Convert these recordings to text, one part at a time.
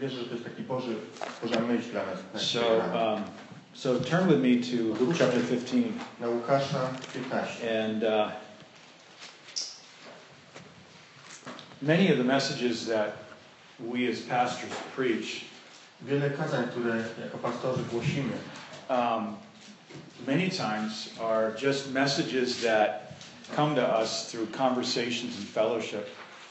wierzę, że to jest taki Boża myśl dla nas. So, um, so turn with me to Luke chapter 15. Na Łukasza 15. And uh, many of the messages that we as pastors preach, Wiele kazań, które jako pastorzy głosimy, um, many times are just messages that come to us through conversations and fellowship.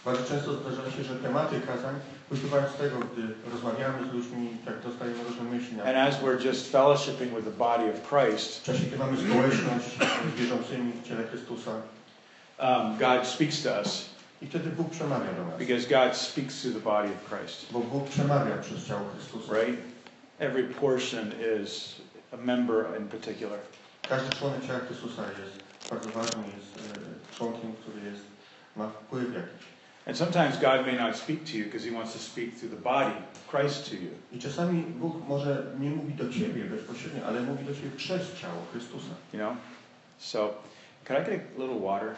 Bardzo często zdarza się, że tematy kazań wypływają z tego, gdy rozmawiamy z ludźmi, tak dostajemy różne myśli. And as we're just fellowshipping with the body of Christ, W czasie, kiedy mamy społeczność z wierzącymi w ciele Chrystusa um, God speaks to us i wtedy Bóg przemawia do nas. because God speaks through the body of Christ, Bo Bóg przemawia przez ciało Chrystusa. right? Every portion is a member in particular. Każdy członek ciała Chrystusa jest bardzo ważny, jest e, członkiem, który jest, ma wpływ jakiś. And sometimes God may not speak to you because He wants to speak through the body of Christ to you. I czasami Bóg może nie mówi do Ciebie bezpośrednio, ale mówi do Ciebie przez ciało Chrystusa. You know? So, could I get a little water?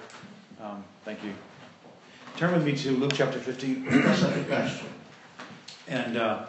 Um, thank you. Turn with me to Luke chapter 15. And uh,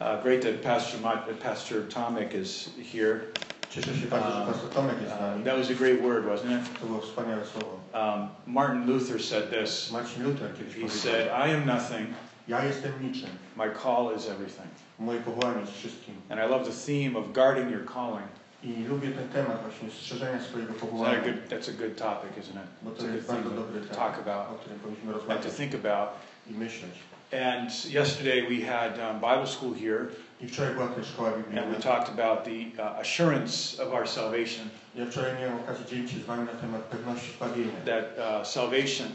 uh, great that Pastor, Pastor Tomek is here. Cieszę się bardzo, że Pastor Tomek jest z nami. that was a great word, wasn't it? To było wspaniałe słowo. Um, Martin Luther said this. Marcin Luther kiedyś He said, I am nothing, ja jestem niczym, my call is everything. moje powołanie jest wszystkim. And I love the theme of guarding your calling. I lubię ten temat właśnie strzeżenia swojego Is that a good, that's a good topic, isn't it? bo to good jest bardzo dobry to talk about o którym powinniśmy and to think about. i myśleć. And yesterday we had um, Bible school here, I wczoraj była też szkoła and we biblijna. talked about the uh, assurance of our salvation. Ja wczoraj miałem okazję dzielić się z Wami na temat pewności zbawienia. That uh, salvation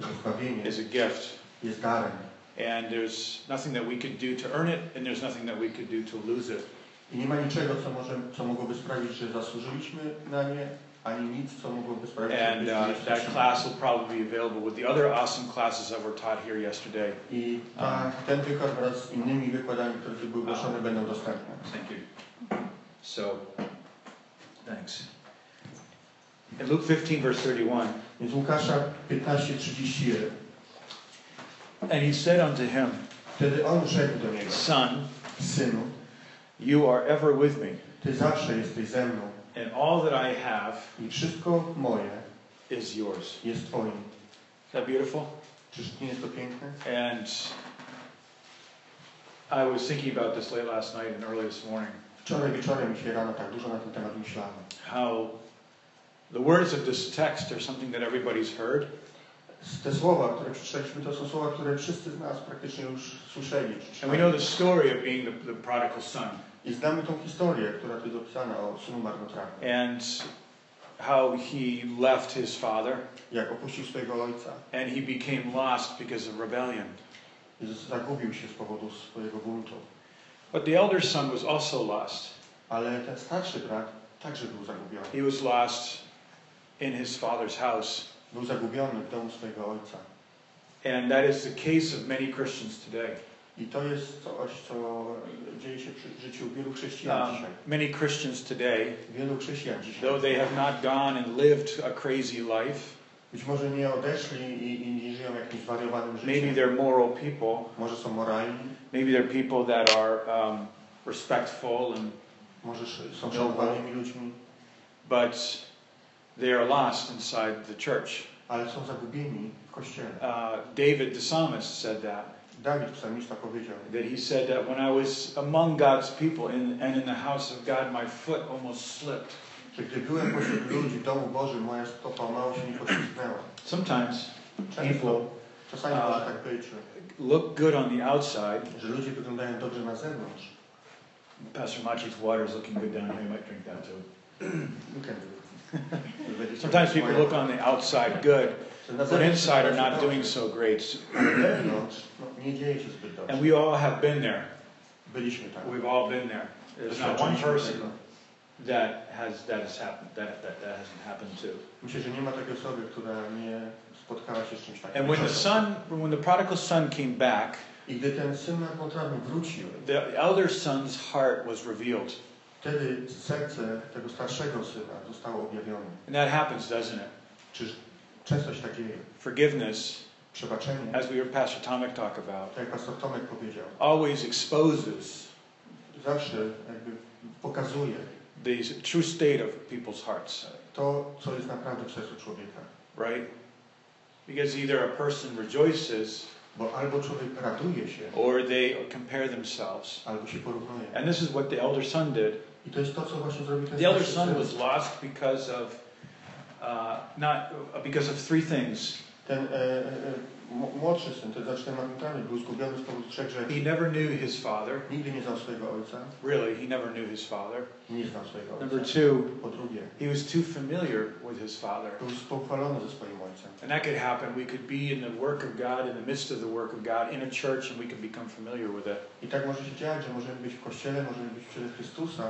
Że zbawienie is a gift, jest darem. and there's nothing that we could do to earn it, and there's nothing that we could do to lose it. I nie ma niczego, co, może, co mogłoby sprawić, że zasłużyliśmy na nie, ani nic, co mogłoby sprawić, że And uh, byśmy that nie class will probably be available with the other awesome classes that were taught here yesterday. I ta, ten wykład wraz z innymi wykładami, które tu były głoszone, będą dostępne. Thank you. So, thanks. In Luke 15, verse 31, Więc Łukasza 15:31. and he said unto him, Wtedy on rzekł do niego, Son, synu, you are ever with me, ty zawsze jesteś ze mną and all that I have i wszystko moje is yours. jest twoim. Is that beautiful? Czyż nie jest to piękne? And I was thinking about this late last night and early this morning. Wczoraj wieczorem mi się rano tak dużo na ten temat myślałem. How the words of this text are something that everybody's heard, Te słowa, które przeczytaliśmy, to są słowa, które wszyscy z nas praktycznie już słyszeli. and we know the story of being the, the prodigal son, I znamy tą historię, która tu jest opisana o synu marnotrawnym. and how he left his father, Jak opuścił swojego ojca and he became lost because of rebellion. i zagubił się z powodu swojego buntu. But the elder son was also lost. Ale ten starszy brat także był zagubiony. He was lost in his father's house. Był zagubiony w domu swojego ojca. And that is the case of many Christians today. I to jest coś, co dzieje się przy życiu wielu chrześcijan Um, dzisiaj. many Christians today, Wielu chrześcijan dzisiaj. though they have not gone and lived a crazy life, Być może nie odeszli i, i nie żyją jakimś zwariowanym maybe they're moral people, Może są moralni, maybe they're people that are um, respectful, and może są szanowanymi ludźmi, but they are lost inside the church. ale są zagubieni w kościele. Uh, David the psalmist said that. Dawid, psalmista, powiedział, That he said that when I was among God's people in, and in the house of God, my foot almost slipped. że gdy byłem pośród ludzi w domu Bożym, moja stopa mało się nie poślizgnęła. Sometimes Często, people czasami może uh, tak być, look good on the outside. że ludzie wyglądają dobrze na zewnątrz. Pastor Machi's water is looking good down here. You might drink that too. You can do it. Sometimes people look on the outside good, but inside are not doing so great. ale wewnątrz no, nie dzieje się zbyt dobrze. And we all have been there. Byliśmy tam. We've all been there. There's not one person that has that has happened that that, that hasn't happened to. Myślę, że nie ma takiej osoby, która nie spotkała się z czymś takim. And when the son, when the prodigal son came back, I gdy ten syn marnotrawny wrócił, the elder son's heart was revealed, wtedy serce tego starszego syna zostało objawione. and that happens, doesn't it? Czyż często się tak dzieje? Forgiveness Przebaczenie, as we heard Pastor Tomek talk about, tak jak pastor Tomek powiedział, always exposes zawsze jakby pokazuje the true state of people's hearts, to, co jest naprawdę w sercu człowieka. right? Because either a person rejoices Bo albo człowiek raduje się, or they compare themselves. albo się porównuje. And this is what the elder son did. I to to, co właśnie zrobił ten The elder son was lost because of uh, not because of three things. Ten e, młodszy syn, ten znaczy ten był zgubiony z powodu trzech rzeczy. He never knew his father. Nigdy nie znał swojego ojca, Really, he never knew his father. nie znał swojego Number two, Po drugie, he was too familiar with his father. był spochwalony ze swoim ojcem. And that could happen. We could be in the work of God, in the midst of the work of God, in a church, and we could become familiar with it. I tak może się dziać, że możemy być w kościele, możemy być w Chrystusa,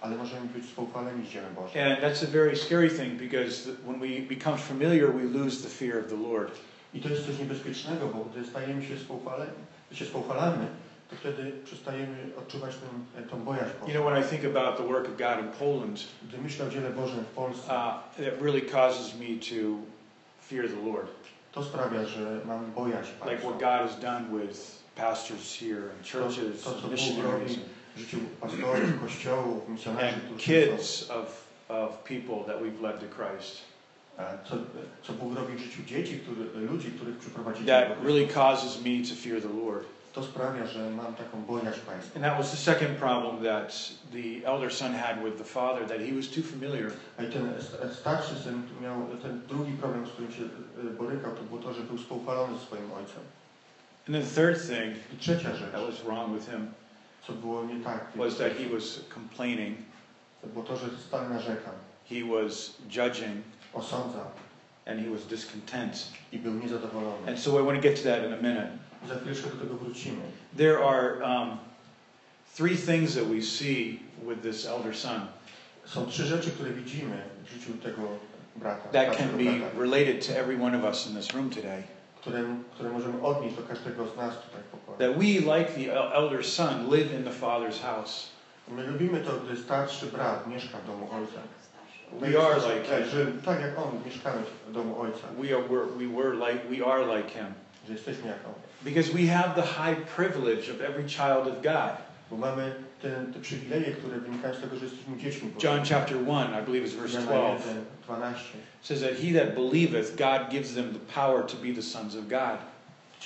ale możemy być spoufaleni z dziełem Bożym. And that's a very scary thing because when we become familiar, we lose the fear of the Lord. I to jest coś niebezpiecznego, bo gdy stajemy się spoufaleni, się spoufalamy, to wtedy przestajemy odczuwać tę, tą bojaźń You Bożą. know, when I think about the work of God in Poland, Gdy myślę o dziele Bożym w Polsce, uh, it really causes me to fear the Lord. to sprawia, że mam bojaźń Like what. God has done with pastors here and churches, To- to, Bóg missionaries, w życiu pastorów, kościołów, misjonarzy, and kids of, of people that we've led to Christ. co, co Bóg robi w życiu dzieci, który, ludzi, których przyprowadzili That really causes me to fear the Lord. To sprawia, że mam taką bojaźń Państwa. And that was the second problem that the elder son had with the father, that he was too familiar. A i ten starszy syn miał ten drugi problem, z którym się borykał, to było to, że był spoufalony swoim ojcem. And then the third thing rzecz, that was wrong with him co było nie tak, was that he was complaining, to było to, że stale narzekał, he was judging, osądzał and he was discontent. i był niezadowolony. And so I want to get to that in a minute. Za chwileczkę do tego wrócimy. There are um, three things that we see with this elder son Są trzy rzeczy, które widzimy w życiu tego brata, that can starszego be brata, related to every one of us in this room today. które, które możemy odnieść do każdego z nas tutaj. That we, like the elder son, live in the father's house. My lubimy to, gdy starszy brat mieszka w domu ojca. We are like tak, him. że tak jak on, mieszkamy w domu ojca, We are, we're, we were like, we are like him. że jesteśmy jak on. Because we have the high privilege of every child of God. Bo mamy te, te przywileje, które wynikają z tego, że jesteśmy dziećmi Bożymi. John chapter 1, I believe is verse 12, 12. says that he that believeth, God gives them the power to be the sons of God.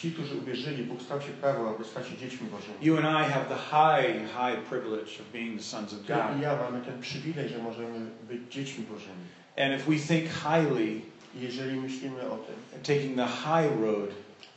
Ci, którzy uwierzyli, Bóg stał się prawo, aby stać się dziećmi Bożymi. You and I have the high, high privilege of being the sons of Ty i God. ja mamy ten przywilej, że możemy być dziećmi Bożymi. And if we think highly, jeżeli myślimy o tym taking the high road,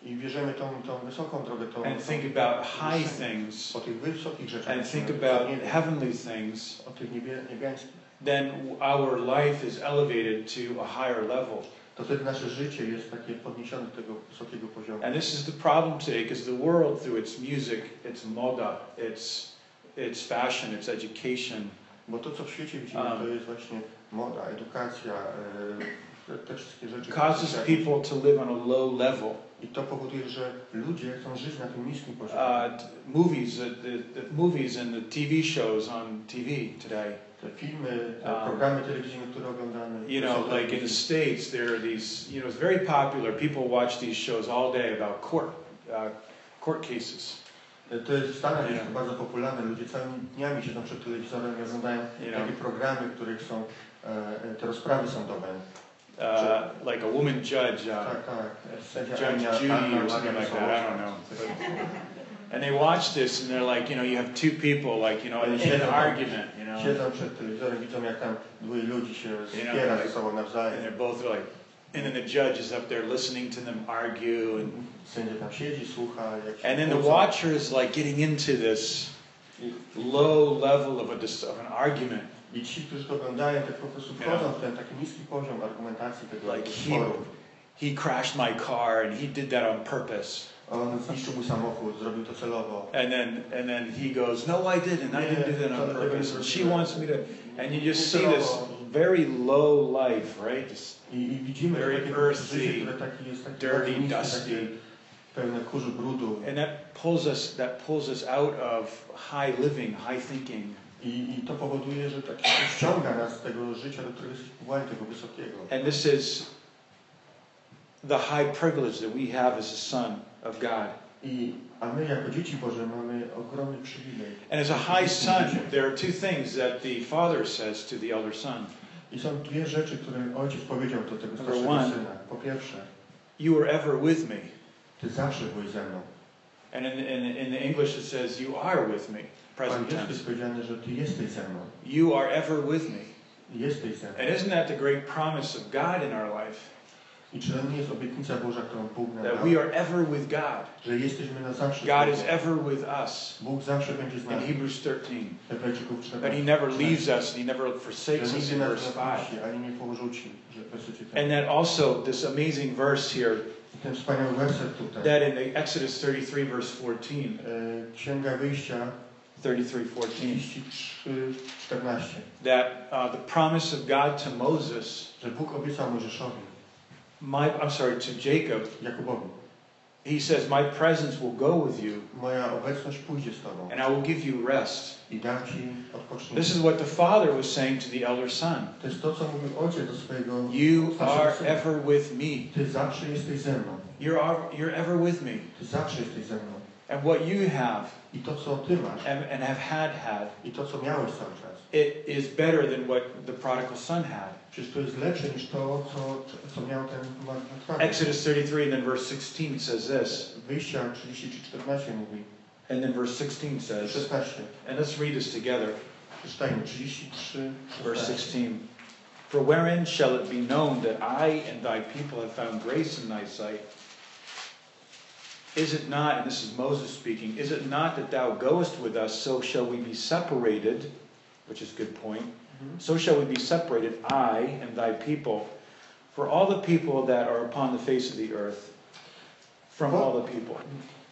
i bierzemy tą, tą wysoką drogę, tą, and think about high things, o tych wysokich rzeczach, and think about heavenly things, o tych niebie, niebiańskich, then our life is elevated to a higher level. To wtedy nasze życie jest takie podniesione do tego wysokiego poziomu. And this is the problem today because the world, through its music, its moda, its, its fashion, its education, Bo to, co w świecie widzimy, Um, to jest właśnie moda, edukacja, e, te, te wszystkie rzeczy. causes people to live on a low level. I to powoduje, że ludzie chcą żyć na tym niskim poziomie. Uh, movies, the, the, the movies and the TV shows on TV today. Te filmy, te Um, programy telewizyjne, które oglądamy. You know, like in the States, there are these, you know, it's very popular. People watch these shows all day about court, uh, court cases. To jest w Stanach Yeah. jest bardzo popularne. Ludzie całymi dniami siedzą przed telewizorem i oglądają You takie programy, których są e, te rozprawy sądowe. uh, like a woman judge, uh, tak, tak. Judge Judy or something like that. I don't know. And they watch this and they're like, you know, you have two people, like, you know, in an argument, you know, Siedzą przed telewizorem, widzą jak tam dwóch ludzi się know, ze sobą and they're both like, and then the judge is up there listening to them argue, and Sędzia tam siedzi, słucha. And then the watcher is like getting into this low level of a of an argument, I ci, którzy to oglądają, tak po prostu wchodzą w ten taki niski poziom argumentacji tego Like he- he crashed my car and he did that on purpose. On zniszczył mój samochód, zrobił to celowo. And then and then he goes, No, I didn't. I didn't do that on purpose. And she wants me to and you just see this very low life, right? I Very earthy, życie, które taki jest taki dirty, dusty. takie pełne kurzu, brudu. and that pulls us that pulls us out of high living, high thinking. I, I to powoduje, że tak ściąga nas z tego życia, do którego jesteśmy powołani, tego wysokiego. And this is the high privilege that we have as a son of God. I, a my jako dzieci Boże mamy ogromny przywilej. And as a high son, there are two things that the father says to the elder son. I są dwie rzeczy, które ojciec powiedział do tego Number starszego one. syna. Po pierwsze, You are ever with me. Ty zawsze byłeś ze mną. And in, in, in the English it says, You are with me. Present tense. jest powiedziane, że Ty jesteś ze mną. You are ever with me. Jesteś ze mną. And isn't that the great promise of God in our life? I czy to nie jest obietnica Boża, którą Bóg nam That we are ever with God. Że jesteśmy na zawsze God is ever with us. Bóg zawsze będzie z In. Hebrews 13. Hebrajczyków 14. That He never leaves us and He never forsakes us in verse 5. ani nie porzuci. Że And then also this amazing verse here ten wspaniały werset tutaj. that in the Exodus 33 verse 14, E, Księga Wyjścia 33 14, 14. that uh, the promise of God to Moses, Że Bóg obiecał Mojżeszowi, my, I'm sorry, to Jacob, Jakubowi, He says, My presence will go with you moja obecność pójdzie z Tobą and I will give you rest. i dam Ci odpoczynek. This is what the father was saying to the elder son. To jest to, co mówił ojciec do swojego You starszego are syna. ever with me. Ty zawsze jesteś ze mną. You're, you're ever with me. Ty zawsze jesteś ze mną. And what you have I to, co Ty masz, and, and have had had, i to, co miałeś cały czas, it is better than what the prodigal son had. przecież to jest lepsze niż to, co, co miał ten martwy. Exodus 33 and then verse 16 says this. Wyjścia 33-14 mówi, And then verse 16 says, 16. and let's read this together. Przeczytajmy 33, Verse 16. 16. For wherein shall it be known that I and thy people have found grace in thy sight? Is it not, and this is Moses speaking, is it not that thou goest with us, so shall we be separated, which is a good point, Mhm. so shall we be separated, I and thy people, for all the people that are upon the face of the earth, from all the people.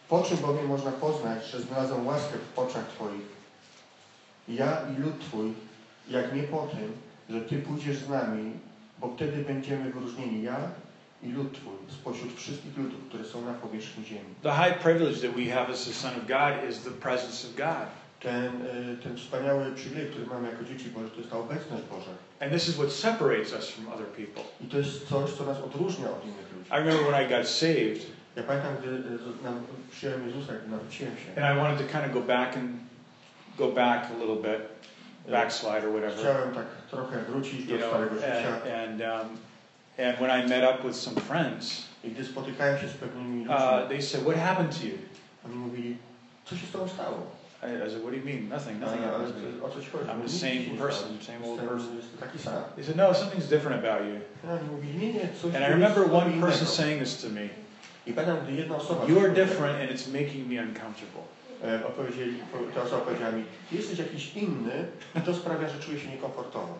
Po czym bowiem można poznać, że znalazłem łaskę w oczach Twoich? Ja i lud Twój, jak nie po tym, że Ty pójdziesz z nami, bo wtedy będziemy wyróżnieni ja i lud Twój spośród wszystkich ludów, które są na powierzchni ziemi. The high privilege that we have as the Son of God is the presence of God. Ten, ten wspaniały przywilej, który mamy jako dzieci Boże, to jest ta obecność Boża. And this is what separates us from other people. I to jest coś, co nas odróżnia od innych ludzi. I remember when I got saved, Ja pamiętam, gdy nam- przyjąłem Jezusa, gdy nawróciłem się. and I wanted to kind of go back and go back a little bit, backslide or whatever, Chciałem tak trochę wrócić you do know. starego życia. And and, um, and when I met up with some friends, I gdy spotykałem się z pewnymi ludźmi, uh, they said, "What happened to you?" oni mówili, co się z Tobą stało? I, I said, "What do you mean? Nothing. Nothing Ale, happened to me." o co ci chodzi? I'm the Nic same się nie person, stało. same old Jestem- person. Jestem taki sam. They said, "No, something's different about you." Ja oni nie, nie, coś And I tu remember one innego. person saying this to me. I pamiętam, gdy jedna osoba You are different, and it's making me uncomfortable. e, opowiedzieli, po- ta osoba powiedziała mi, "Ty jesteś jakiś inny i to sprawia, że czuję się niekomfortowo.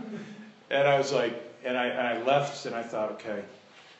And I was like, and I, and I left, and I thought, okay,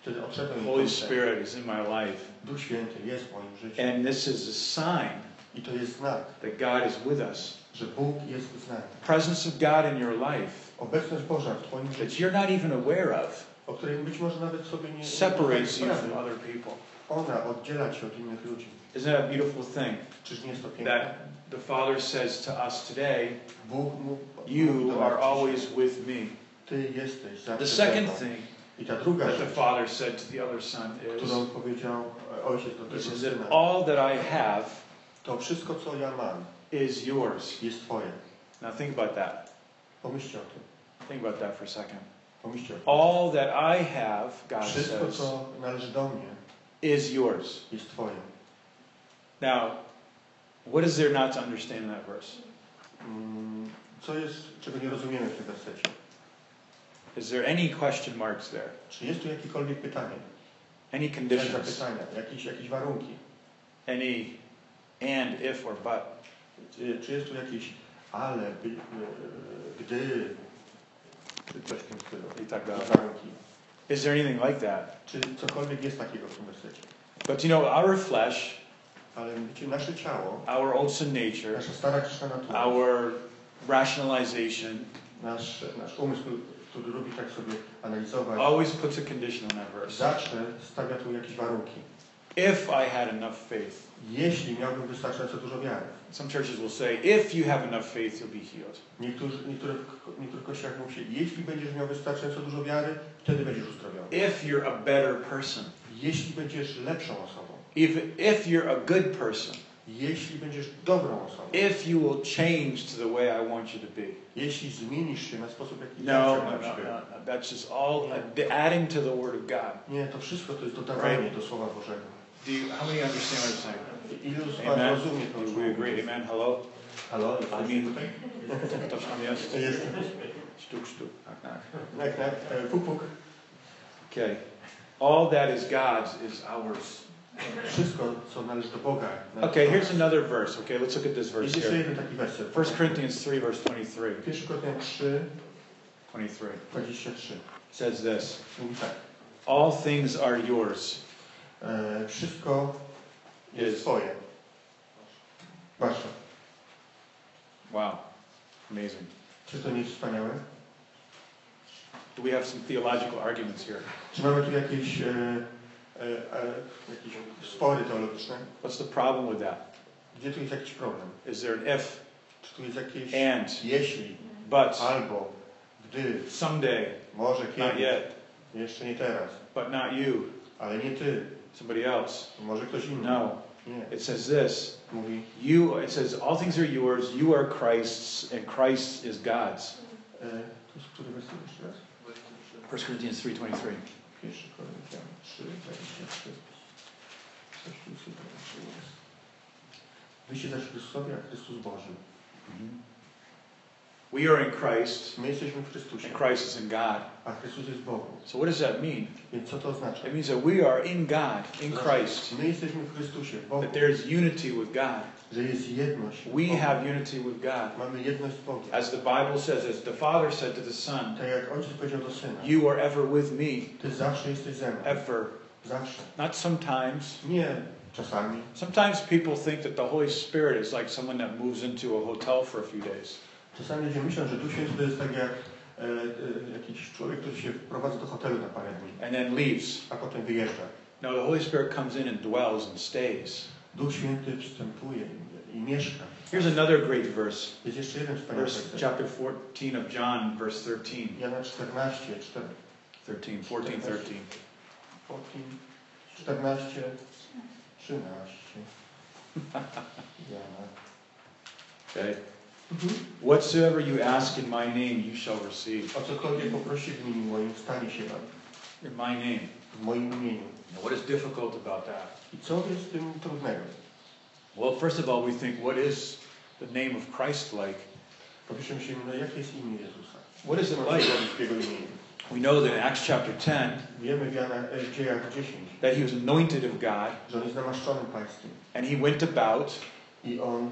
Wtedy odszedłem Holy Spirit is in my life, Duch Święty jest w moim życiu. and this is a sign I to jest znak, that God is with us. że Bóg jest z nami. Presence of God in your life Obecność Boża w Twoim that życiu, you're not even aware of o której być może nawet sobie nie nie separates zdajesz you from other people. Ona oddziela Cię od innych ludzi. Isn't that a beautiful thing? Czyż nie jest to piękne? That the Father says to us today, Bóg mu, mówi You nas are dzisiaj, always with me. Ty jesteś zawsze The ze second mną. thing I ta druga that the rzecz, Father said to the other son is, którą powiedział e, ojciec do He tego says syna, all that I have to wszystko, co ja mam, is yours. jest Twoje. Now think about that. Pomyślcie o tym. Think about that for a second. Pomyślcie o tym. All that I have, God Wszystko, says, co należy do mnie, is yours. jest Twoje. Now, what is there not to understand in that verse? Mm, Co jest, czego nie rozumiemy w tym wersecie? Is there any question marks there? Czy jest tu jakiekolwiek pytanie? Any conditions? zapytania, jakieś, jakieś warunki? Any and, if, or but? Czy, czy jest tu jakieś ale, by, gdy, czy coś w tym stylu? I tak dalej. warunki. Is there anything like that? Czy cokolwiek jest takiego w tym wersecie? But you know, our flesh, Ale wiecie, nasze ciało, our old sin nature, nasza stara grzeszna natura, our rationalization nasz, nasz umysł, który lubi tak sobie analizować, always puts a condition on that verse. zawsze stawia tu jakieś warunki. if I had enough faith. Jeśli miałbym wystarczająco dużo wiary. Some churches will say, if you have enough faith, you'll be healed. Niektórzy, niektóre, niektórych kościołach mówią się, jeśli będziesz miał wystarczająco dużo wiary, wtedy będziesz uzdrowiony. If you're a better person, Jeśli będziesz lepszą osobą, if, if you're a good person, jeśli będziesz dobrą osobą, if you will change to the way I want you to be. jeśli zmienisz się na sposób, jaki No, ja no, no, no. That's just all uh, adding to the Word of God. Nie, to wszystko to jest dodawanie do Słowa Bożego. Do you, how many understand what I'm saying? Ilu z Was Amen. rozumie to, Do we agree? Amen. Hello? Hello. I mean, ktoś tam jest? Jestem. Sztuk, sztuk. Tak, tak. Jak na puk, puk. Okay. All that is God's is ours. Wszystko, co należy do Boga. Okay, here's another verse. Okay, let's look at this verse Jest jeszcze here. jeden taki werset. 1 Corinthians 3, verse 23. 1 Koryntian 3, 23 23. says this Mówi tak. All things are yours. E, wszystko jest Jest. Twoje. Wasze. Wow. Amazing. Czy to nie jest wspaniałe? Do we have some theological arguments here? Czy mamy tu jakieś, e, jakieś spory teologiczne? What's the problem with that? Gdzie tu jest jakiś problem? Is there an if, Czy tu jest jakieś and, jeśli, but, albo, gdy, someday, może not kiedyś, yet, jeszcze nie teraz, but not you, ale nie Ty, somebody else? może ktoś inny. No. Nie. It says this Mówi, You, it says, all things are yours, you are Christ's, and Christ is God's. e, to jest który werset jeszcze raz? 1 Corinthians 3.23. 1 Koryntian 3, 23. Coś tu chyba jeszcze jest. Wyście zaś Chrystusowi, a Chrystus Boży. We are in Christ, My jesteśmy w Chrystusie, and Christ is in God. a Chrystus jest. So what does that mean? Więc co to oznacza? It means that we are in God, in Christ, My jesteśmy w Chrystusie, Bogu, that there's unity with God. że jest jedność. We have unity with God. Mamy jedność z Bogiem. As the Bible says, as the Father said to the Son, Tak jak Ojciec powiedział do Syna, You are ever with me, Ty zawsze jesteś ze mną. ever. Zawsze. Not sometimes. Nie czasami. Sometimes people think that the Holy Spirit is like someone that moves into a hotel for a few days. Czasami ludzie myślą, że Duch Święty to jest tak jak e, e, jakiś człowiek, który się wprowadza do hotelu na parę dni, and then leaves. a potem wyjeżdża. No, the Holy Spirit comes in and dwells and stays. Duch Święty wstępuje i, i mieszka. Here's another great verse. Jest jeszcze jeden wspaniały Verse, werset. chapter 14 of John, verse 13. Jana 14, 4, 13, 14, 13. 14, 13. Jana. Okay? Mm-hmm. Whatsoever you ask in my name, you shall receive. O cokolwiek poprosi w imieniu moim, stanie się wam. In my name. W moim imieniu. Now, what is difficult about that? I co jest w tym trudnego? Well, first of all, we think, what is the name of Christ like? Popiszemy się, no jakie jest imię Jezusa? What is it like? robić w Jego imieniu? We know that in Acts chapter 10, Wiemy w, Jana, e, w dziejach 10, that he was anointed of God, że On jest namaszczonym Pańskim. and he went about, I On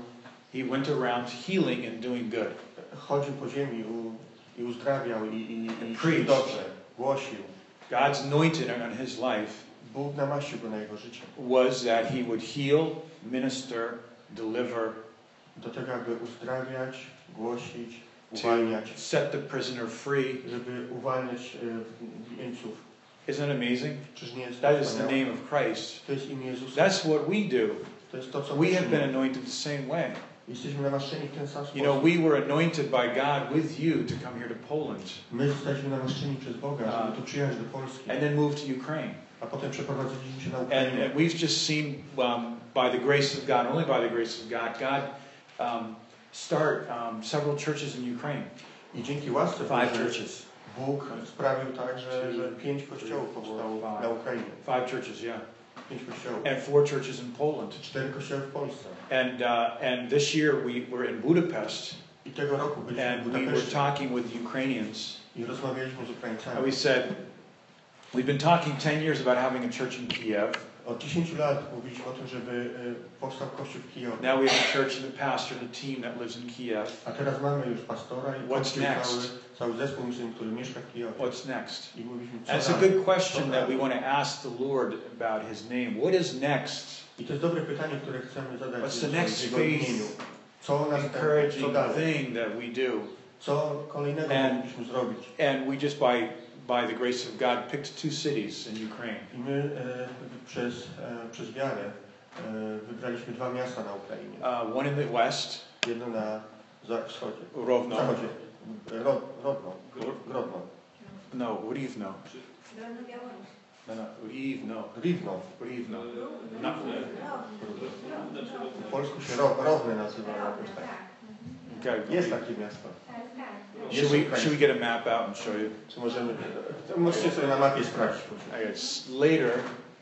he went around healing and doing good. chodził po ziemi i uzdrawiał i, i, i Preached. dobrze, głosił. God's anointing on his life Bóg namaścił go na jego życie. was that he would heal, minister, deliver, Do tego, aby uzdrawiać, głosić, to uwalniać, set the prisoner free. żeby uwalniać e, jeńców. Isn't that amazing? Czyż nie jest to That is the wspaniałe? name of Christ. To jest imię Jezusa. That's what we do. To jest to, co We have been anointed the same way. Jesteśmy namaszczeni w ten sam sposób. You know, we were anointed by God with you to come here to Poland My zostaliśmy namaszczeni przez Boga, żeby tu przyjechać do Polski, and then move to Ukraine. a potem przeprowadziliśmy się na And, Ukrainę. and we've just seen, um, by the grace of God, only by the grace of God, God um, start um, several churches in Ukraine. I dzięki łasce Five churches. Bóg sprawił tak, że, że pięć kościołów powstało na Ukrainie. Five churches, yeah. Pięć kościołów. And four churches in Poland. Cztery kościoły w Polsce. And, uh, and this year we were in Budapest I tego roku byliśmy w and we were Budapeszcie talking with Ukrainians. i rozmawialiśmy z And we said, we've been talking 10 years about having a church in Kiev. Od 10 lat mówiliśmy o tym, żeby powstał kościół w Kijowie. Now we have a church and a pastor and a team that lives in Kiev. A teraz mamy już pastora i What's next? cały, cały zespół misyjny, który mieszka w Kijowie. What's next? I mówiliśmy, co And it's a good question that we want to ask the Lord about his name. What is next? I to jest dobre pytanie, które chcemy zadać What's the next faith. Co co encouraging dalej? thing that we do? Co kolejnego And- zrobić? And we just by by the grace of God, picked two cities in Ukraine. I my e, przez, e, przez wiarę e, wybraliśmy dwa miasta na Ukrainie. Uh, one in the west, Jedno na za- wschodzie, Rovno. zachodzie, Ro, Rodno, Grodno, No, Rivno. No, no, Rivno. Rivno. Rivno. Po polsku się ro, Rowne nazywa jakoś tak. okay. Jest takie miasto. Tak, tak. Should we, should we get a map out and show you? Czy możemy, to możecie sobie na mapie sprawdzić później. I guess later,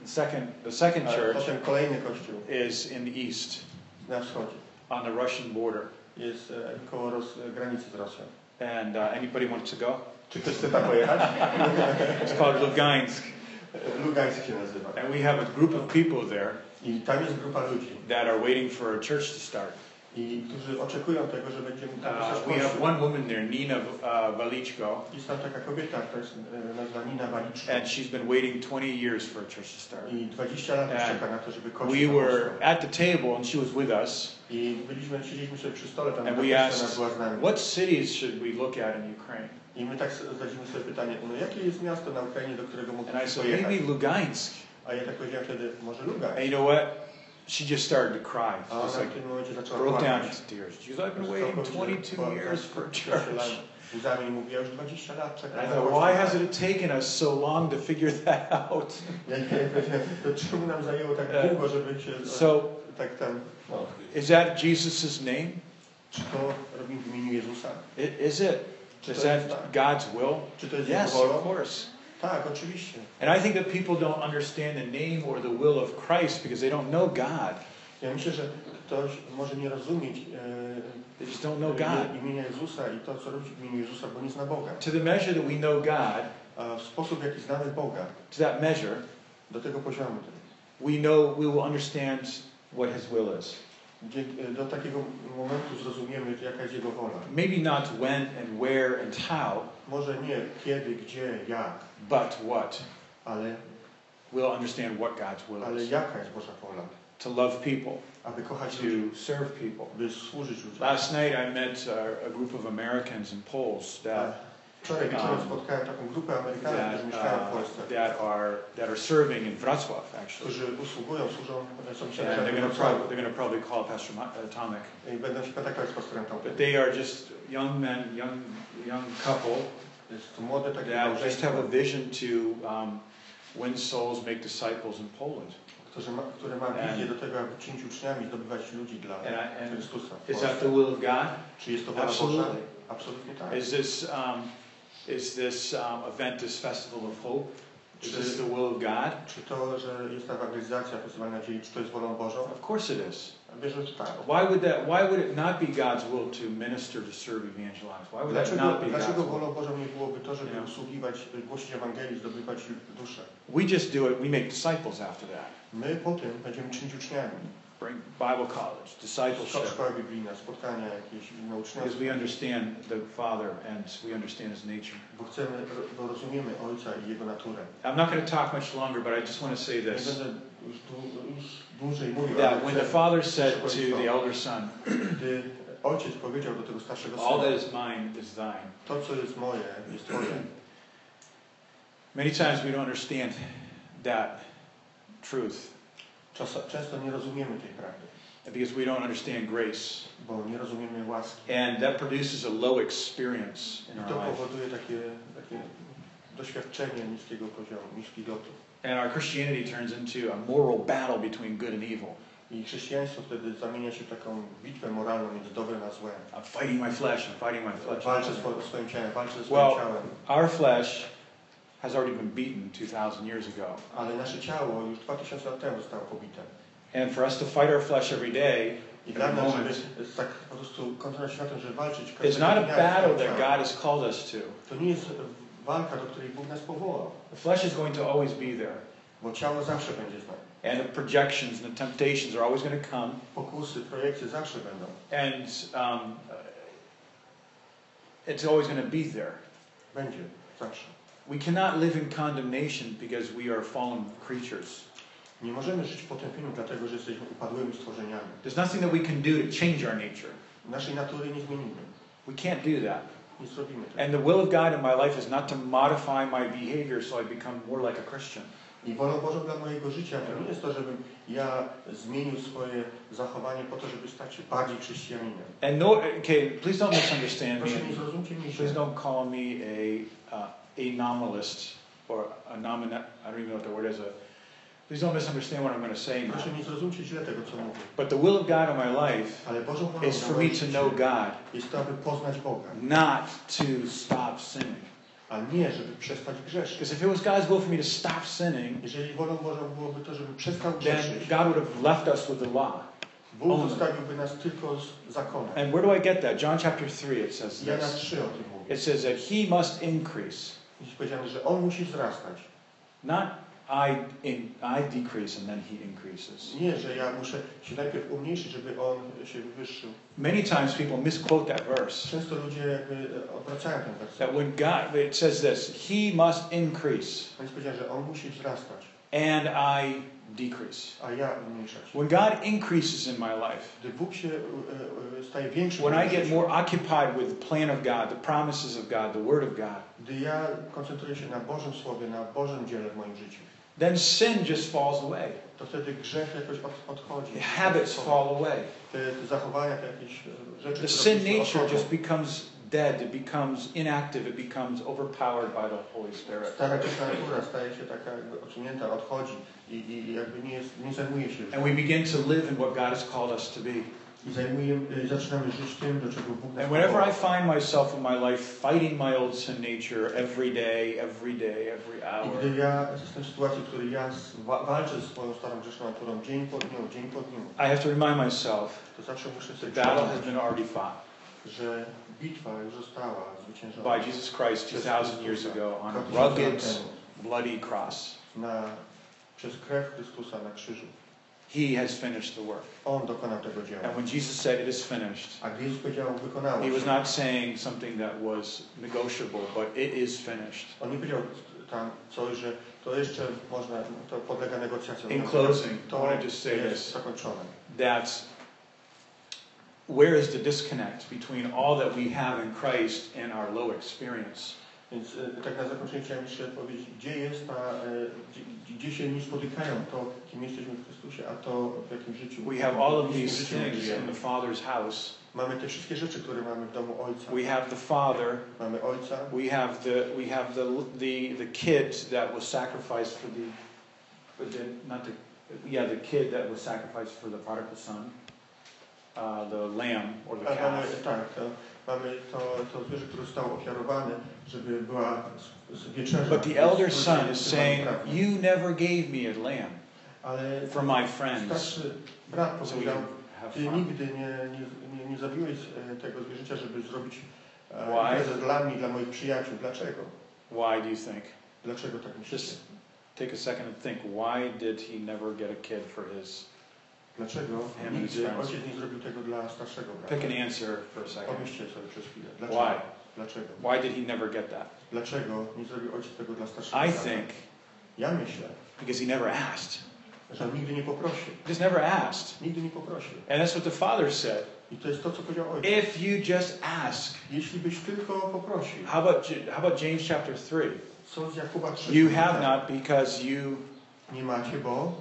the second, the second A church potem kolejny kościół is in the east, na wschodzie. on the Russian border. Jest e, koło Ros, granicy z Rosją. And uh, anybody wants to go? Czy ktoś chce tam pojechać? It's called Lugansk. Lugańsk się nazywa. And we have a group of people there I tam jest grupa ludzi, that are waiting for a church to start. I którzy oczekują tego, że będziemy tam Uh, we have one woman there, Nina uh, Valichko, Jest tam taka kobieta, która jest e, nazywa Nina Waliczko. and she's been waiting 20 years for a church to start. I 20 lat już czeka na to, żeby kościół We were at the table, and she was with us, I byliśmy, siedzieliśmy sobie przy stole, tam and we asked, była z nami. what cities should we look at in Ukraine? I my tak zadaliśmy sobie pytanie, no jakie jest miasto na Ukrainie, do którego And I said, pojechać? maybe Lugansk. A ja tak powiedziałem wtedy, może Lugańsk. And you know what? She just started to cry. A Just ona like w tym momencie zaczęła broke down płakać. into tears. She goes, I've been waiting 22 years for a church. Łzami mówi, ja już 20 lat czekam And I thought, why has it taken us so long to figure that out? Ja nie wiem, to czemu nam zajęło tak długo, żeby się So, tak tam... No. is that Jesus' name? Czy to robimy w imieniu Jezusa? I- Is it? Czy Is to jest that? God's will? Czy to jest Yes, of course. Tak, oczywiście. And I think that people don't understand the name or the will of Christ because they don't know God. Ja myślę, że ktoś może nie rozumieć They just don't know God. imienia Jezusa i to, co robić w imieniu Jezusa, bo nie zna Boga. To the measure that we know God, A w sposób, w jaki znamy Boga, to that measure, do tego poziomu, we know we will understand what His will is. gdzie, do takiego momentu zrozumiemy, jaka jest Jego wola. Maybe not when and where and how, Może nie kiedy, gdzie, jak, but what. ale, We'll understand what God's will ale is. jaka jest Boża wola. To love people, Aby kochać ludzi, to serve people. by służyć ludziom. Last night I met uh, a group of Americans and Poles that Wczoraj wieczorem Um, spotkałem taką grupę Amerykanów, that, którzy mieszkają w uh, Polsce, that are that are serving in Wrocław actually. którzy usługują, służą, są And they're gonna probably, they're gonna probably call Pastor uh, Tomek. i będą się kontaktować z pastorem Tomkiem. But they are just young men, young young couple Jest to młode takie that just have a vision to um, win souls, make disciples in Poland. które ma, które ma wizję do tego, aby czynić uczniami, zdobywać ludzi dla And I- and Chrystusa. Is that the will of God? Czy jest to wola Boża? Absolutely. Absolutnie tak. Is this um, is this um, event, this festival of hope? Is this the will of God? Czy to, że jest ta ewangelizacja, Festiwal Nadziei, czy to jest wolą Bożą? Of course it is. Wierzę, że tak. Why would that? Why would it not be God's will to minister, to serve, evangelize? Why would that not be God's dlaczego will? wolą Bożą nie byłoby to, żeby Yeah. usługiwać, głosić Ewangelii, zdobywać duszę? We just do it. We make disciples after that. My potem będziemy czynić uczniami. Bring Bible college, discipleship, Szkoła biblijna, spotkania jakieś because we understand the Father and we understand His nature. Bo chcemy, bo rozumiemy Ojca i Jego naturę. I'm not going to talk much longer, but I just want to say Nie this: będę już, dłużej mówił, that when the Father said to the elder son, gdy Ojciec powiedział do tego starszego "All that syna, is mine is thine," to co jest moje, jest Twoje. many times we don't understand that truth często nie rozumiemy tej prawdy, because we don't understand grace, bo nie rozumiemy łaski. and that produces a low experience in I our to life. powoduje takie, takie doświadczenie niskiego poziomu, niskiej lotu. And our Christianity turns into a moral battle between good and evil. I chrześcijaństwo wtedy zamienia się w taką bitwę moralną między dobrem a złem. I'm fighting my flesh. I'm fighting my flesh. Walczę swo- swoim ciałem, walczę ze swoim Well- ciałem. Our flesh has already been beaten 2,000 years ago. Ale nasze ciało już 2000 lat temu zostało pobite. And for us to fight our flesh every day I dla nas, moment, żeby tak po prostu koncentrować na tym, że walczyć it's not a battle that God has called us to. To nie jest walka, do której Bóg nas powołał. The flesh is going to always be there. Bo ciało zawsze będzie z nami. And the projections and the temptations are always going to come. Pokusy, projekcje zawsze będą. And um, it's always going to be there. Będzie. Zawsze. We cannot live in condemnation because we are fallen creatures. Nie możemy żyć w potępieniu, dlatego że jesteśmy upadłymi stworzeniami. There's nothing that we can do to change our nature. Naszej natury nie zmienimy. We can't do that. nie zrobimy tego. And the will of God in my life is not to modify my behavior so I become more like a Christian. I wolą Bożą dla mojego życia to nie jest to, żebym ja zmienił swoje zachowanie po to, żeby stać się bardziej chrześcijaninem. And no, okay, please don't misunderstand Proszę nie me. zrozumcie mnie Please don't call me a uh, anomalist or a nomina. I don't even know what the word is. A, please don't misunderstand what I'm going to say now. Proszę nie zrozumcie źle tego, co mówię. But the will of God in my life Ale Bożą wolą is for me to know God, jest to, aby poznać Boga, not to stop sinning. a nie, żeby przestać grzeszyć. Because if it was God's will for me to stop sinning, Jeżeli wolą Bożą byłoby to, żeby przestał then grzeszyć, God would have left us with the law. Bóg only. zostawiłby nas tylko z zakonem. And where do I get that? John chapter 3, it says Jana this. 3 o tym mówi. It says that He must increase, Jest powiedziane, że On musi wzrastać. not I, in, I decrease and then He increases. Nie, że ja muszę się najpierw umniejszyć, żeby On się wywyższył. Many times people misquote that verse. Często ludzie e, odwracają ten werset. That when God, it says this, He must increase jest powiedziane, że On musi wzrastać, and I decrease. a ja umniejszać. When God increases in my life, Gdy Bóg się staje większy, w when I get more occupied with the plan of God, the promises of God, the Word of God, gdy ja koncentruję się na Bożym Słowie, na Bożym dziele w moim życiu, then sin just falls away. to wtedy grzech jakoś od, odchodzi. The habits fall away. Te, te zachowania, te jakieś rzeczy, The sin nature just becomes dead, it becomes inactive, it becomes overpowered by the Holy Spirit. Stara człowieka staje się taka jakby odsunięta, odchodzi i, i jakby nie, jest, nie zajmuje się And we begin to live in what God has called us to be. i zajmujemy, zaczynamy żyć tym, do czego Bóg nas And whenever I find myself in my life fighting my old sin nature every day, every day, every I hour, gdy ja jestem w sytuacji, w której ja walczę ze swoją starą grzeszną naturą dzień po dniu, dzień po dniu, I have to remind myself to zawsze muszę the battle has been already fought że bitwa już została zwyciężona by Jesus Christ 2,000 years ago on a rugged, bloody cross. na, przez krew Chrystusa na krzyżu. He has finished the work. On dokonał tego dzieła. And when Jesus said it is finished, A gdy Jezus powiedział, wykonało he was not saying something that was negotiable, but it is finished. on nie powiedział tam coś, że to jeszcze można, to podlega negocjacjom. In closing, I want to just say this. zakończone. that where is the disconnect between all that we have in Christ and our low experience? Więc tak na zakończenie chciałem jeszcze powiedzieć, gdzie jest ta, gdzie, gdzie się nie spotykają to, kim jesteśmy w Chrystusie, a to w jakim życiu. We have all of these things in the Father's house. Mamy te wszystkie rzeczy, które mamy w domu Ojca. We have the Father. Mamy Ojca, We have the we have the the the kid that was sacrificed for the for the not the yeah the kid that was sacrificed for the prodigal son, uh, the lamb or the calf. tak, mamy to, to zwierzę, które zostało ofiarowane, żeby była wieczerza. But the elder son is saying, "You never gave me a lamb Ale for my friends, brat so we powiedział, Ty fun." nigdy nie, nie, nie, zabiłeś tego zwierzęcia, żeby zrobić imprezę dla mnie, dla moich przyjaciół. Dlaczego? Why do you think? Dlaczego tak myślisz? Just take a second and think. Why did he never get a kid for his? Dlaczego Him and his nigdy ojciec nie zrobił tego dla starszego brata? Pick an answer for a second. Pomyślcie sobie przez chwilę. Dlaczego? Why? Dlaczego? Why did he never get that? Dlaczego nie zrobił ojciec tego dla starszego I brata? think Ja myślę, because he never asked. że on nigdy nie poprosił. Just never asked. Nigdy nie poprosił. And that's what the father said. I to jest to, co powiedział ojciec. If you just ask. Jeśli byś tylko poprosił. How about how about James chapter 3? Co z Jakuba 3? You have not because you Nie macie, bo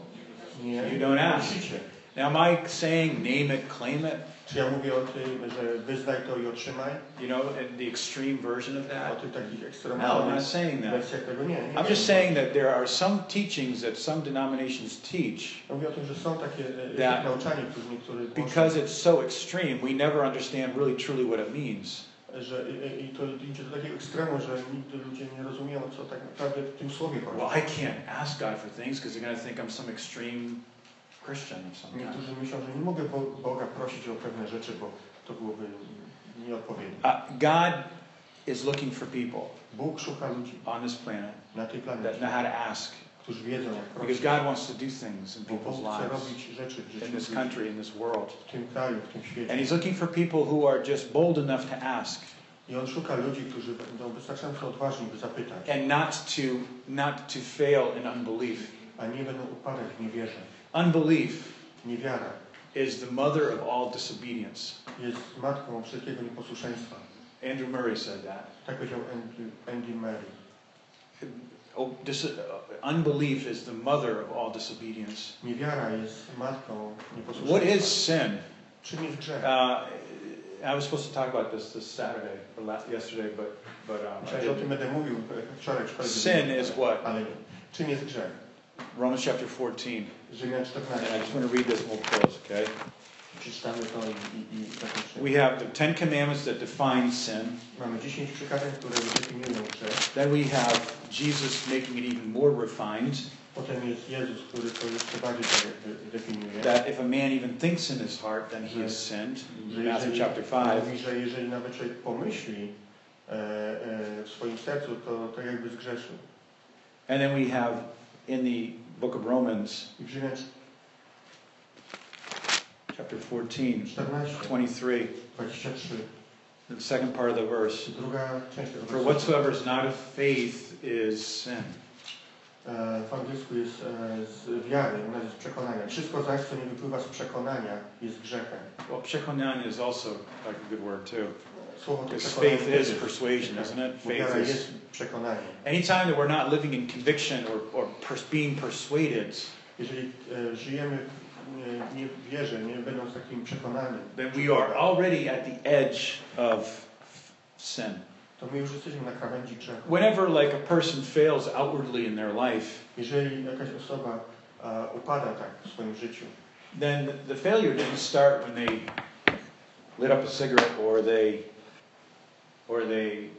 nie You don't ask. prosicie. Now am I saying name it, claim it? Czy ja mówię o tym, że wyznaj to i otrzymaj? You know, the extreme version of O that? tych takich No, I'm not saying that. wersjach tego nie. nie I'm just saying that there are some teachings that some denominations teach Ja Mówię o tym, że są takie e, eh, eh, That- nauczanie, którzy niektórzy because it's so extreme, we never understand really truly what it means. że i, to idzie do takiego ekstremu, że nigdy ludzie nie rozumieją, co tak naprawdę w tym słowie Well. I can't ask God for things because they're going to think I'm some extreme Christian of some kind. Niektórzy myślą, że nie mogę Bo- Boga prosić o pewne rzeczy, bo to byłoby nieodpowiednie. Uh, God is looking for people Bóg szuka ludzi on this planet na tej that planecie, know how to ask którzy wiedzą, jak because prosić. God wants to do things in Bóg people's chce lives, robić rzeczy w życiu in this ludzi, country, in this world. w tym kraju, w tym świecie. And He's looking for people who are just bold enough to ask I On szuka ludzi, którzy będą wystarczająco odważni, by zapytać, and not to not to fail in unbelief. a nie będą upadać w niewierze. Unbelief Niewiara is the mother of all disobedience. jest matką wszelkiego nieposłuszeństwa. Andrew Murray said that. Tak powiedział Andy, Andy Murray. Oh, dis- uh, unbelief is the mother of all disobedience. Niewiara jest matką nieposłuszeństwa. is sin? Czym jest grzech? Uh, I was supposed to talk about this this Saturday or last, yesterday, but but um, I że o tym didn't. będę mówił e, wczoraj w szkole Sin is what? Ale nie. Czym jest grzech? Romans chapter 14. And I just want to read this and we'll close, okay? We have the Ten Commandments that define sin. Mamy 10 przykazań, które definiują grzech. Then we have Jesus making it even more refined. Jezus. That if a man even thinks in his heart, then he has sinned. Matthew chapter 5. mówi, że jeżeli nawet człowiek pomyśli e, e, w swoim sercu, to, to jakby zgrzeszył. And then we have in the book of Romans, I w Rzymian chapter 14, 14, 23, 23, the second part of the verse. druga część tego For whatsoever is not of faith is sin. Uh, w angielsku jest z wiary, u nas jest przekonania. Wszystko zaś, co nie wypływa z przekonania, jest grzechem. Well, przekonanie is also like a good word too. Słowo to Because faith is persuasion, isn't it? Faith wiara is. jest przekonaniem. Anytime that we're not living in conviction or, or pers- being persuaded, Jeżeli e, żyjemy nie, nie w wierze, nie będąc takim przekonanym, then we are already at the edge of sin. to my już jesteśmy na krawędzi grzechu. Whenever like a person fails outwardly in their life, Jeżeli jakaś osoba upada tak w swoim życiu, then the failure didn't start when they lit up a cigarette or they or they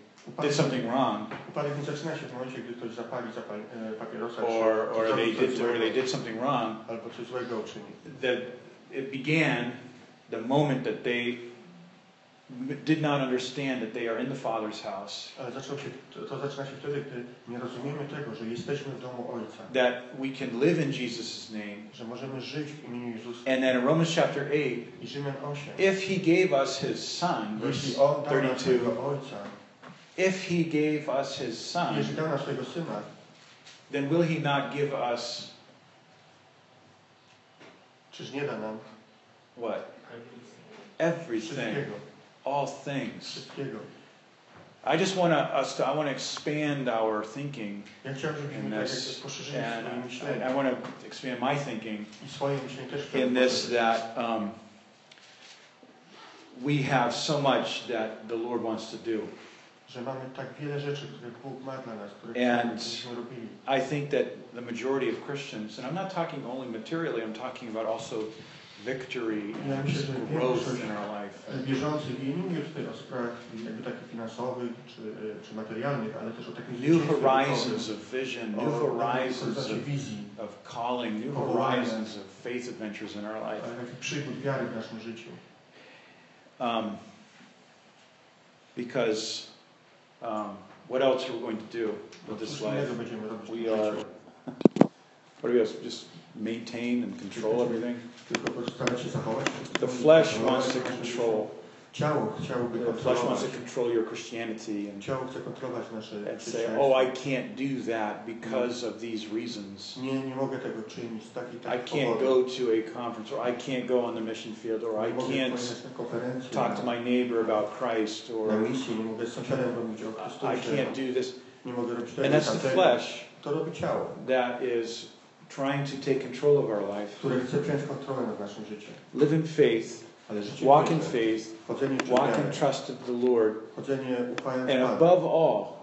did something wrong upadek nie zaczyna się w momencie, gdy ktoś zapali, zapali e, papierosa, or, czy, or czy they zrobi coś did or they did something wrong. albo coś złego uczyni. That it began the moment that they did not understand that they are in the Father's house, zaczął się, to, to zaczyna się wtedy, gdy nie rozumiemy tego, że jesteśmy w domu Ojca, that we can live in Jesus' name. że możemy żyć w imieniu Jezusa. And then in Romans chapter 8, I Rzymian 8. if He gave us His Son, verse Jeśli On dał nam 32, Ojca, if He gave us His Son, jeśli dał nam swojego Syna, then will He not give us czyż nie da nam what? Everything, wszystkiego? All things. I just want to us to I want to expand our thinking Ja chciałem, żebyśmy in this, and I, I want to expand my thinking i swoje myślenie też in this that um, we have so much that the Lord wants to do. że mamy tak wiele rzeczy, które Bóg ma dla nas, które And- chcemy, żebyśmy robili. I think that the majority of Christians, and I'm not talking only materially, I'm talking about also victory Ja and myślę, że growth in our life. e, wierzących, i nie tutaj o sprawach jakby takich finansowych czy, e, czy materialnych, ale też o takim New horizons of vision, new horizons of, of calling, new horizons of faith adventures in our life. takich przygód wiary w naszym życiu. Um, because um, what else are we going to do with this life? będziemy robić w We are, what do we just maintain and control everything? Tylko postarać się zachować. The flesh wants to control. Ciało chciałoby The flesh wants to control your Christianity and, Ciało chce kontrolować nasze and say, oh, I can't do that because of these reasons. Nie, nie mogę tego czynić z takich I can't go to a conference, or I can't go on the mission field, or I can't pojechać na konferencję, talk to my neighbor about Christ, or misję, nie mogę z sąsiadem robić o I can't do this. nie mogę robić tego, And that's the flesh To robi ciało, that is trying to take control of our life. które chce przejąć kontrolę nad naszym życiem. Live in faith, walk in faith, walk in trust of the Lord, and above all,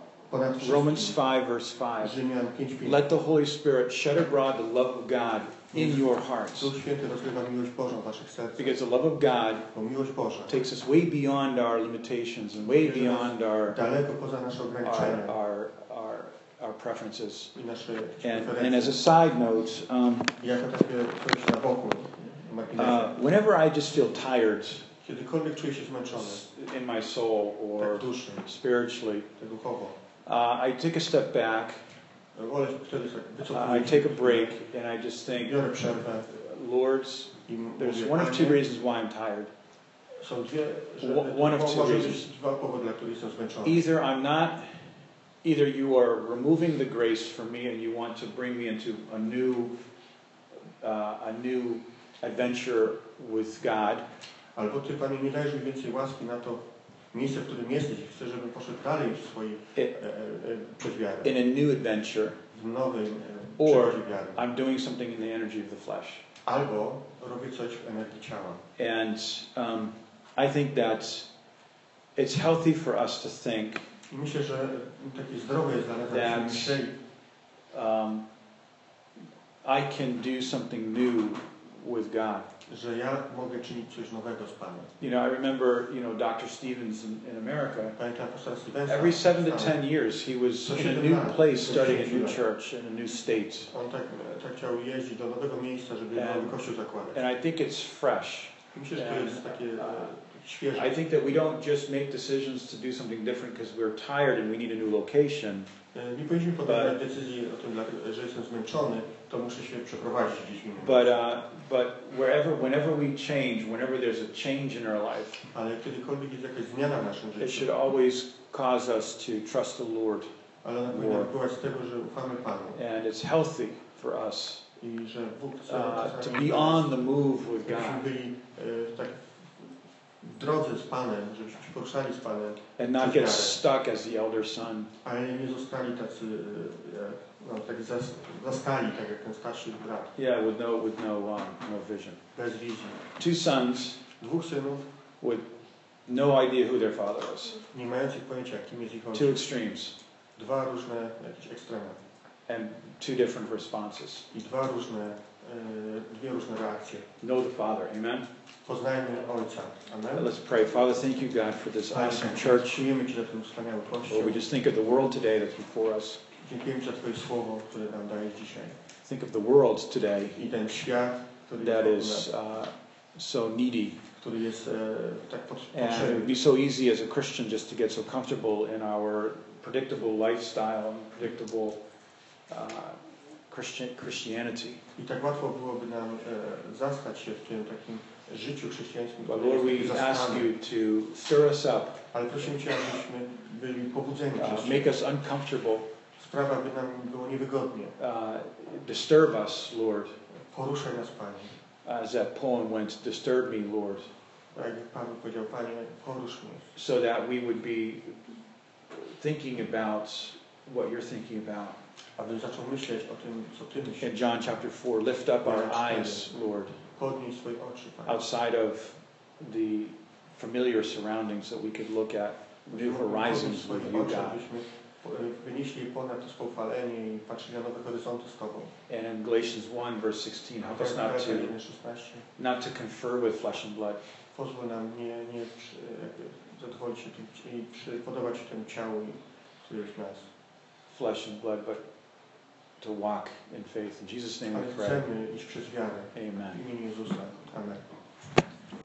Romans 5, verse 5, Rzymian 5:5. let the Holy Spirit shed abroad the love of God in your hearts. Duch Święty rozgrywa miłość Bożą w waszych sercach. Because the love of God Bo miłość Boża takes us way beyond our limitations and way beyond our, daleko poza nasze our, our, our, our preferences. And, and as a side note, um, I jako takie coś na boku, na marginesie. uh, whenever I just feel tired Kiedykolwiek czuję się zmęczony, in my soul or spiritually, uh, I take a step back, wolę wtedy tak uh, I take a break, and I just think, Lords, there's one of two reasons why I'm tired. Są dwie, że One- of two reasons. być dwa powody, dla których jestem zmęczony. Either I'm not, either you are removing the grace from me and you want to bring me into a new, uh, a new adventure with God, Albo Ty, Panie, nie dajesz mi więcej łaski na to, miejsce, w którym jesteś i chcesz, żebym poszedł dalej w swojej e, e, e, in a new adventure, w nowym e, Or- I'm doing something in the energy of the flesh. Albo robię coś w energii ciała. And um, I think that it's healthy for us to think I myślę, że takie zdrowe jest dla nas, That's- abyśmy myśleli, um, I can do something new with God. że ja mogę czynić coś nowego z Panem. You know, I remember, you know, Dr. Stevens in, in America. Pamiętam pastora Stevensa. Every seven to ten years, he was in a new place, starting a new church in a new state. On tak, tak chciał jeździć do nowego miejsca, żeby And- nowy kościół zakładać. And I think it's fresh. Myślę, że to jest takie I think that we don't just make decisions to do something different because we're tired and we need a new location. Nie powinniśmy podejmować decyzji o tym, że jestem zmęczony, to muszę się przeprowadzić gdzieś But, uh, but wherever, whenever we change, whenever there's a change in our life, Ale kiedykolwiek jest jakaś zmiana w naszym it życiu, should always cause us to trust the Lord. ale ona powinna wypływać z tego, że ufamy Panu And it's healthy for us i że Bóg chce uh, to czasami be on the move with żebyśmy God byli e, tak w drodze z Panem, poruszali z Panem, and not get stuck as the elder son. ale nie zostali tacy, e, no, tak zas, zastali, tak jak ten starszy brat, Yeah, with no, with no, um, no vision. bez wizji. Two sons Dwóch synów, with no idea who their father was. nie mających pojęcia, kim jest ich Two ojciec. extremes Dwa różne jakieś ekstrema and two different responses. i dwa różne, e, dwie różne reakcje. Know the Father. Amen. Poznajmy Ojca. Amen. Let's pray. Father, thank you, God, for this awesome church. Dziękujemy Ci za ten wspaniały Lord, we just think of the world today that's before us. Dziękujemy Ci za Twoje słowo, które nam dajesz dzisiaj. Think of the world today I ten świat, który that jest, is wokół uh, so needy. który jest e, tak pot- And it would potrzebny. be so easy as a Christian just to get so comfortable in our predictable lifestyle and predictable uh, Christian, Christianity. I tak łatwo byłoby nam e, zastać się w tym takim życiu chrześcijańskim, But Lord, we ask you to stir us up, Ale prosimy Cię, abyśmy byli pobudzeni uh, przez make us uncomfortable, Sprawa by nam było niewygodnie. uh, disturb us, Lord. Poruszaj nas, Panie. As that poem went, disturb me, Lord, Tak jak Pan powiedział, Panie, porusz mnie. so that we would be thinking about what you're thinking about. Abym zaczął myśleć o tym, co Ty In. John chapter 4, lift up our eyes, Lord, Podnieś oczy, Panie. outside of the familiar surroundings that we could look at new horizons with you, oczy, God. abyśmy wynieśli ponad to spoufalenie i patrzyli na nowe horyzonty z Tobą. And in Galatians 1, verse 16, help us not to, 16. not to confer with flesh and blood, Pozwól nam nie, nie przy, jakby zadowolić się tym i się ciału, które jest w nas. flesh and blood, but to walk in faith. In Jesus' name we pray. chcemy iść przez wiarę Amen. w imieniu Jezusa. Amen.